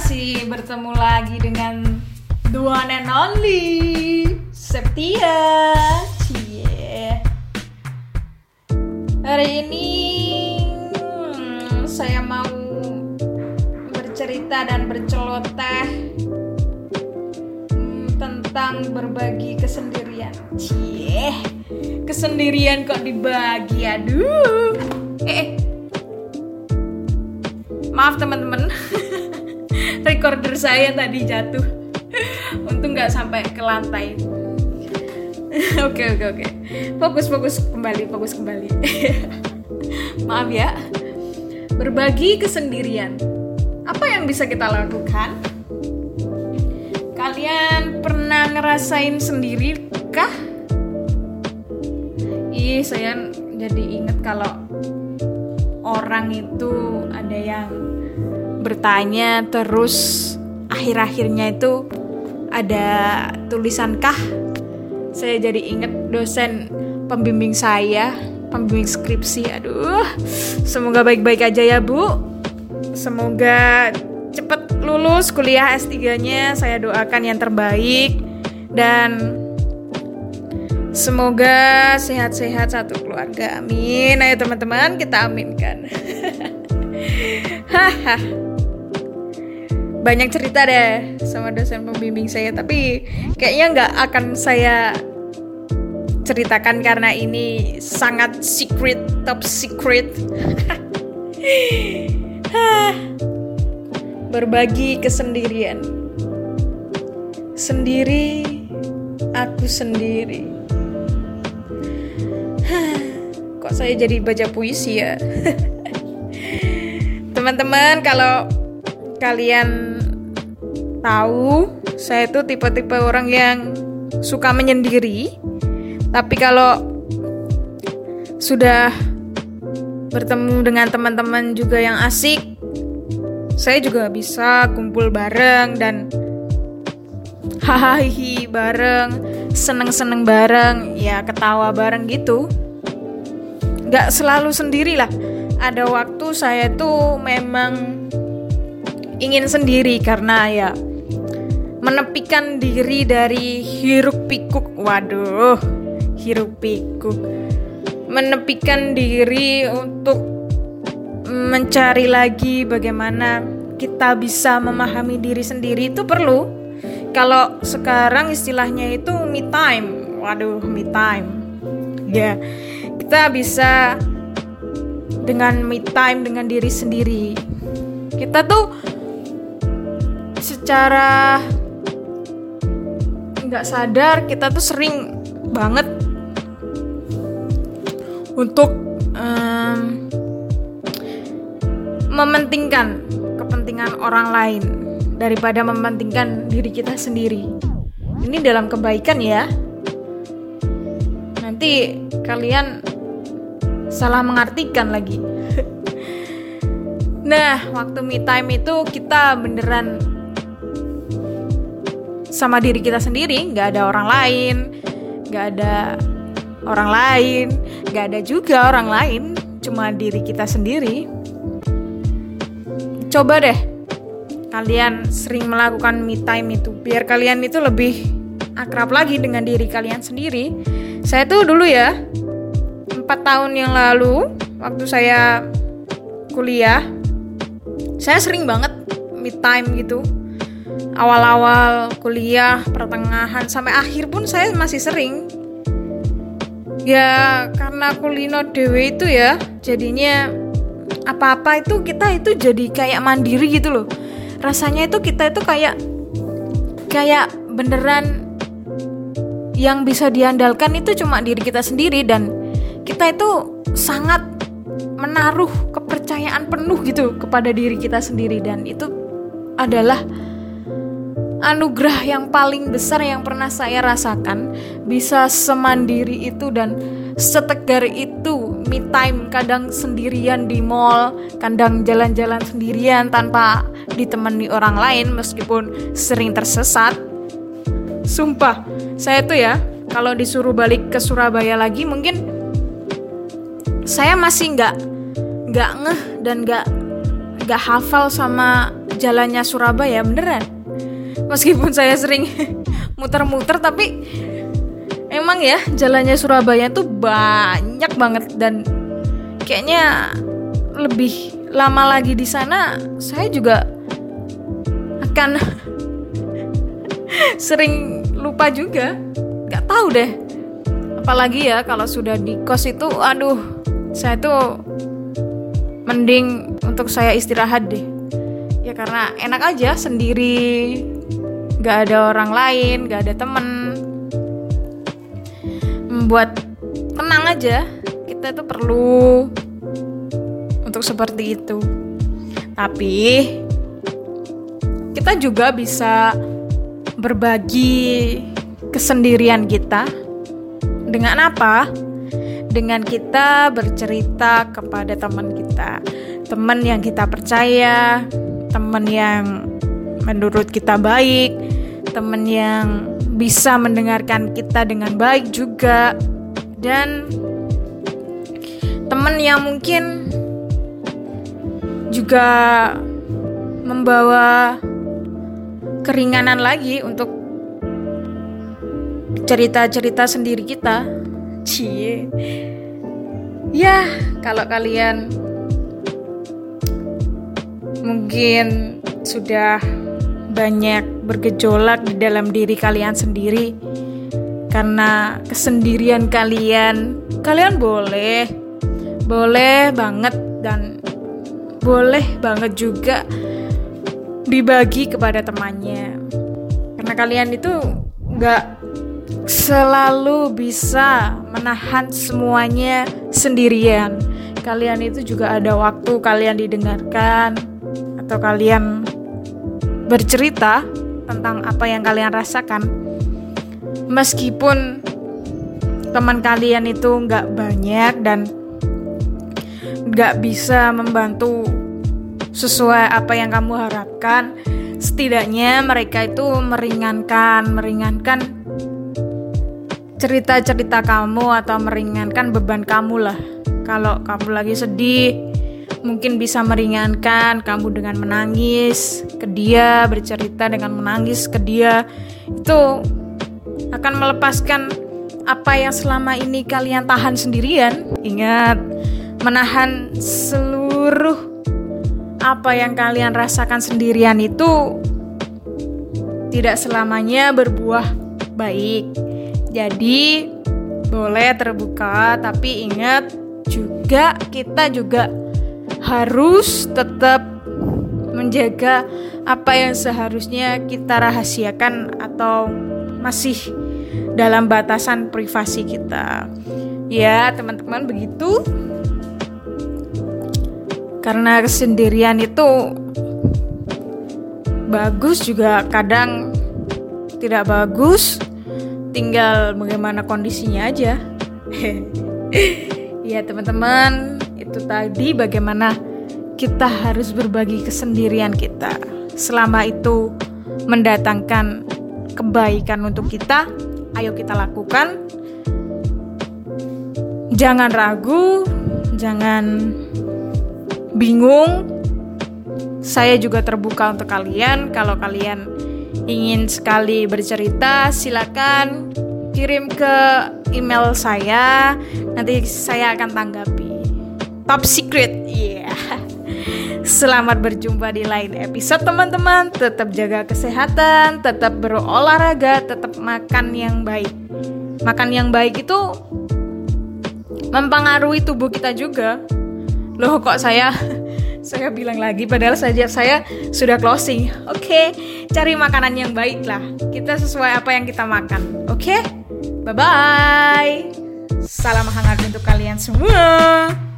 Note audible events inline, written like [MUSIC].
masih bertemu lagi dengan the one Septia. Cie. Hari ini hmm, saya mau bercerita dan berceloteh hmm, tentang berbagi kesendirian. Cie. Kesendirian kok dibagi, aduh. Eh, eh. maaf teman-teman. [LAUGHS] recorder saya tadi jatuh. [LAUGHS] Untung nggak sampai ke lantai. [LAUGHS] Oke oke oke. Fokus fokus kembali fokus kembali. [LAUGHS] Maaf ya. Berbagi kesendirian. Apa yang bisa kita lakukan? Kalian pernah ngerasain sendiri kah? Ih saya jadi inget kalau orang itu ada yang bertanya terus akhir-akhirnya itu ada tulisan kah saya jadi inget dosen pembimbing saya pembimbing skripsi. Aduh semoga baik-baik aja ya bu. Semoga cepet lulus kuliah S3 nya saya doakan yang terbaik. Dan semoga sehat-sehat satu keluarga. Amin. Ayo teman-teman kita aminkan. [LAUGHS] Hahaha banyak cerita deh sama dosen pembimbing saya tapi kayaknya nggak akan saya ceritakan karena ini sangat secret top secret. [LAUGHS] Berbagi kesendirian. Sendiri aku sendiri. Kok saya jadi baca puisi ya? [LAUGHS] Teman-teman kalau kalian tahu, saya itu tipe-tipe orang yang suka menyendiri. Tapi kalau sudah bertemu dengan teman-teman juga yang asik, saya juga bisa kumpul bareng dan hahaha bareng, seneng-seneng bareng, ya ketawa bareng gitu. Gak selalu sendiri lah. Ada waktu saya tuh memang ingin sendiri karena ya menepikan diri dari hiruk pikuk. Waduh hiruk pikuk. Menepikan diri untuk mencari lagi bagaimana kita bisa memahami diri sendiri. Itu perlu. Kalau sekarang istilahnya itu me time. Waduh me time. Ya kita bisa dengan me time dengan diri sendiri. Kita tuh secara nggak sadar kita tuh sering banget untuk um, mementingkan kepentingan orang lain daripada mementingkan diri kita sendiri. Ini dalam kebaikan ya. Nanti kalian salah mengartikan lagi. [LAUGHS] nah, waktu me time itu kita beneran sama diri kita sendiri nggak ada orang lain nggak ada orang lain nggak ada juga orang lain cuma diri kita sendiri. Coba deh kalian sering melakukan me time itu biar kalian itu lebih akrab lagi dengan diri kalian sendiri. Saya tuh dulu ya empat tahun yang lalu waktu saya kuliah saya sering banget me time gitu awal-awal kuliah, pertengahan sampai akhir pun saya masih sering. Ya karena kulino dewe itu ya, jadinya apa-apa itu kita itu jadi kayak mandiri gitu loh. Rasanya itu kita itu kayak kayak beneran yang bisa diandalkan itu cuma diri kita sendiri dan kita itu sangat menaruh kepercayaan penuh gitu kepada diri kita sendiri dan itu adalah anugerah yang paling besar yang pernah saya rasakan bisa semandiri itu dan setegar itu me time kadang sendirian di mall kadang jalan-jalan sendirian tanpa ditemani orang lain meskipun sering tersesat. Sumpah saya tuh ya kalau disuruh balik ke Surabaya lagi mungkin saya masih nggak nggak ngeh dan nggak nggak hafal sama jalannya Surabaya beneran meskipun saya sering [LAUGHS] muter-muter tapi emang ya jalannya Surabaya tuh banyak banget. Dan kayaknya lebih lama lagi di sana saya juga akan [LAUGHS] sering lupa juga. Nggak tahu deh. Apalagi ya kalau sudah di kos itu aduh saya tuh mending untuk saya istirahat deh. Ya karena enak aja sendiri nggak ada orang lain nggak ada temen. Membuat tenang aja kita tuh perlu untuk seperti itu. Tapi kita juga bisa berbagi kesendirian kita. Dengan apa? Dengan kita bercerita kepada teman kita, teman yang kita percaya, teman yang menurut kita baik, teman yang bisa mendengarkan kita dengan baik juga, dan teman yang mungkin juga membawa keringanan lagi untuk cerita-cerita sendiri kita. Cie. Ya, kalau kalian mungkin sudah banyak bergejolak di dalam diri kalian sendiri. Karena kesendirian kalian, kalian boleh boleh banget dan boleh banget juga dibagi kepada temannya. Karena kalian itu nggak selalu bisa menahan semuanya sendirian. Kalian itu juga ada waktu kalian didengarkan atau kalian bercerita tentang apa yang kalian rasakan. Meskipun teman kalian itu nggak banyak dan nggak bisa membantu sesuai apa yang kamu harapkan setidaknya mereka itu meringankan meringankan cerita-cerita kamu atau meringankan beban kamu lah. Kalau kamu lagi sedih mungkin bisa meringankan kamu dengan menangis ke dia bercerita dengan menangis ke dia itu akan melepaskan apa yang selama ini kalian tahan sendirian ingat menahan seluruh apa yang kalian rasakan sendirian itu tidak selamanya berbuah baik. Jadi, boleh terbuka, tapi ingat juga kita juga harus tetap menjaga apa yang seharusnya kita rahasiakan atau masih dalam batasan privasi kita. Ya, teman-teman begitu. Karena kesendirian itu bagus juga kadang tidak bagus. Tinggal bagaimana kondisinya aja. [LAUGHS] Ya teman-teman itu tadi bagaimana kita harus berbagi kesendirian kita selama itu mendatangkan kebaikan untuk kita ayo kita lakukan jangan ragu jangan bingung, saya juga terbuka untuk kalian. Kalau kalian ingin sekali bercerita, silakan kirim ke email saya. Nanti saya akan tanggapi. Top secret. Yeah. Selamat berjumpa di lain episode teman-teman. Tetap jaga kesehatan, tetap berolahraga, tetap makan yang baik. Makan yang baik itu mempengaruhi tubuh kita juga loh kok saya [LAUGHS] saya bilang lagi padahal saja saya sudah closing oke okay, cari makanan yang baik lah kita sesuai apa yang kita makan oke okay? bye bye salam hangat untuk kalian semua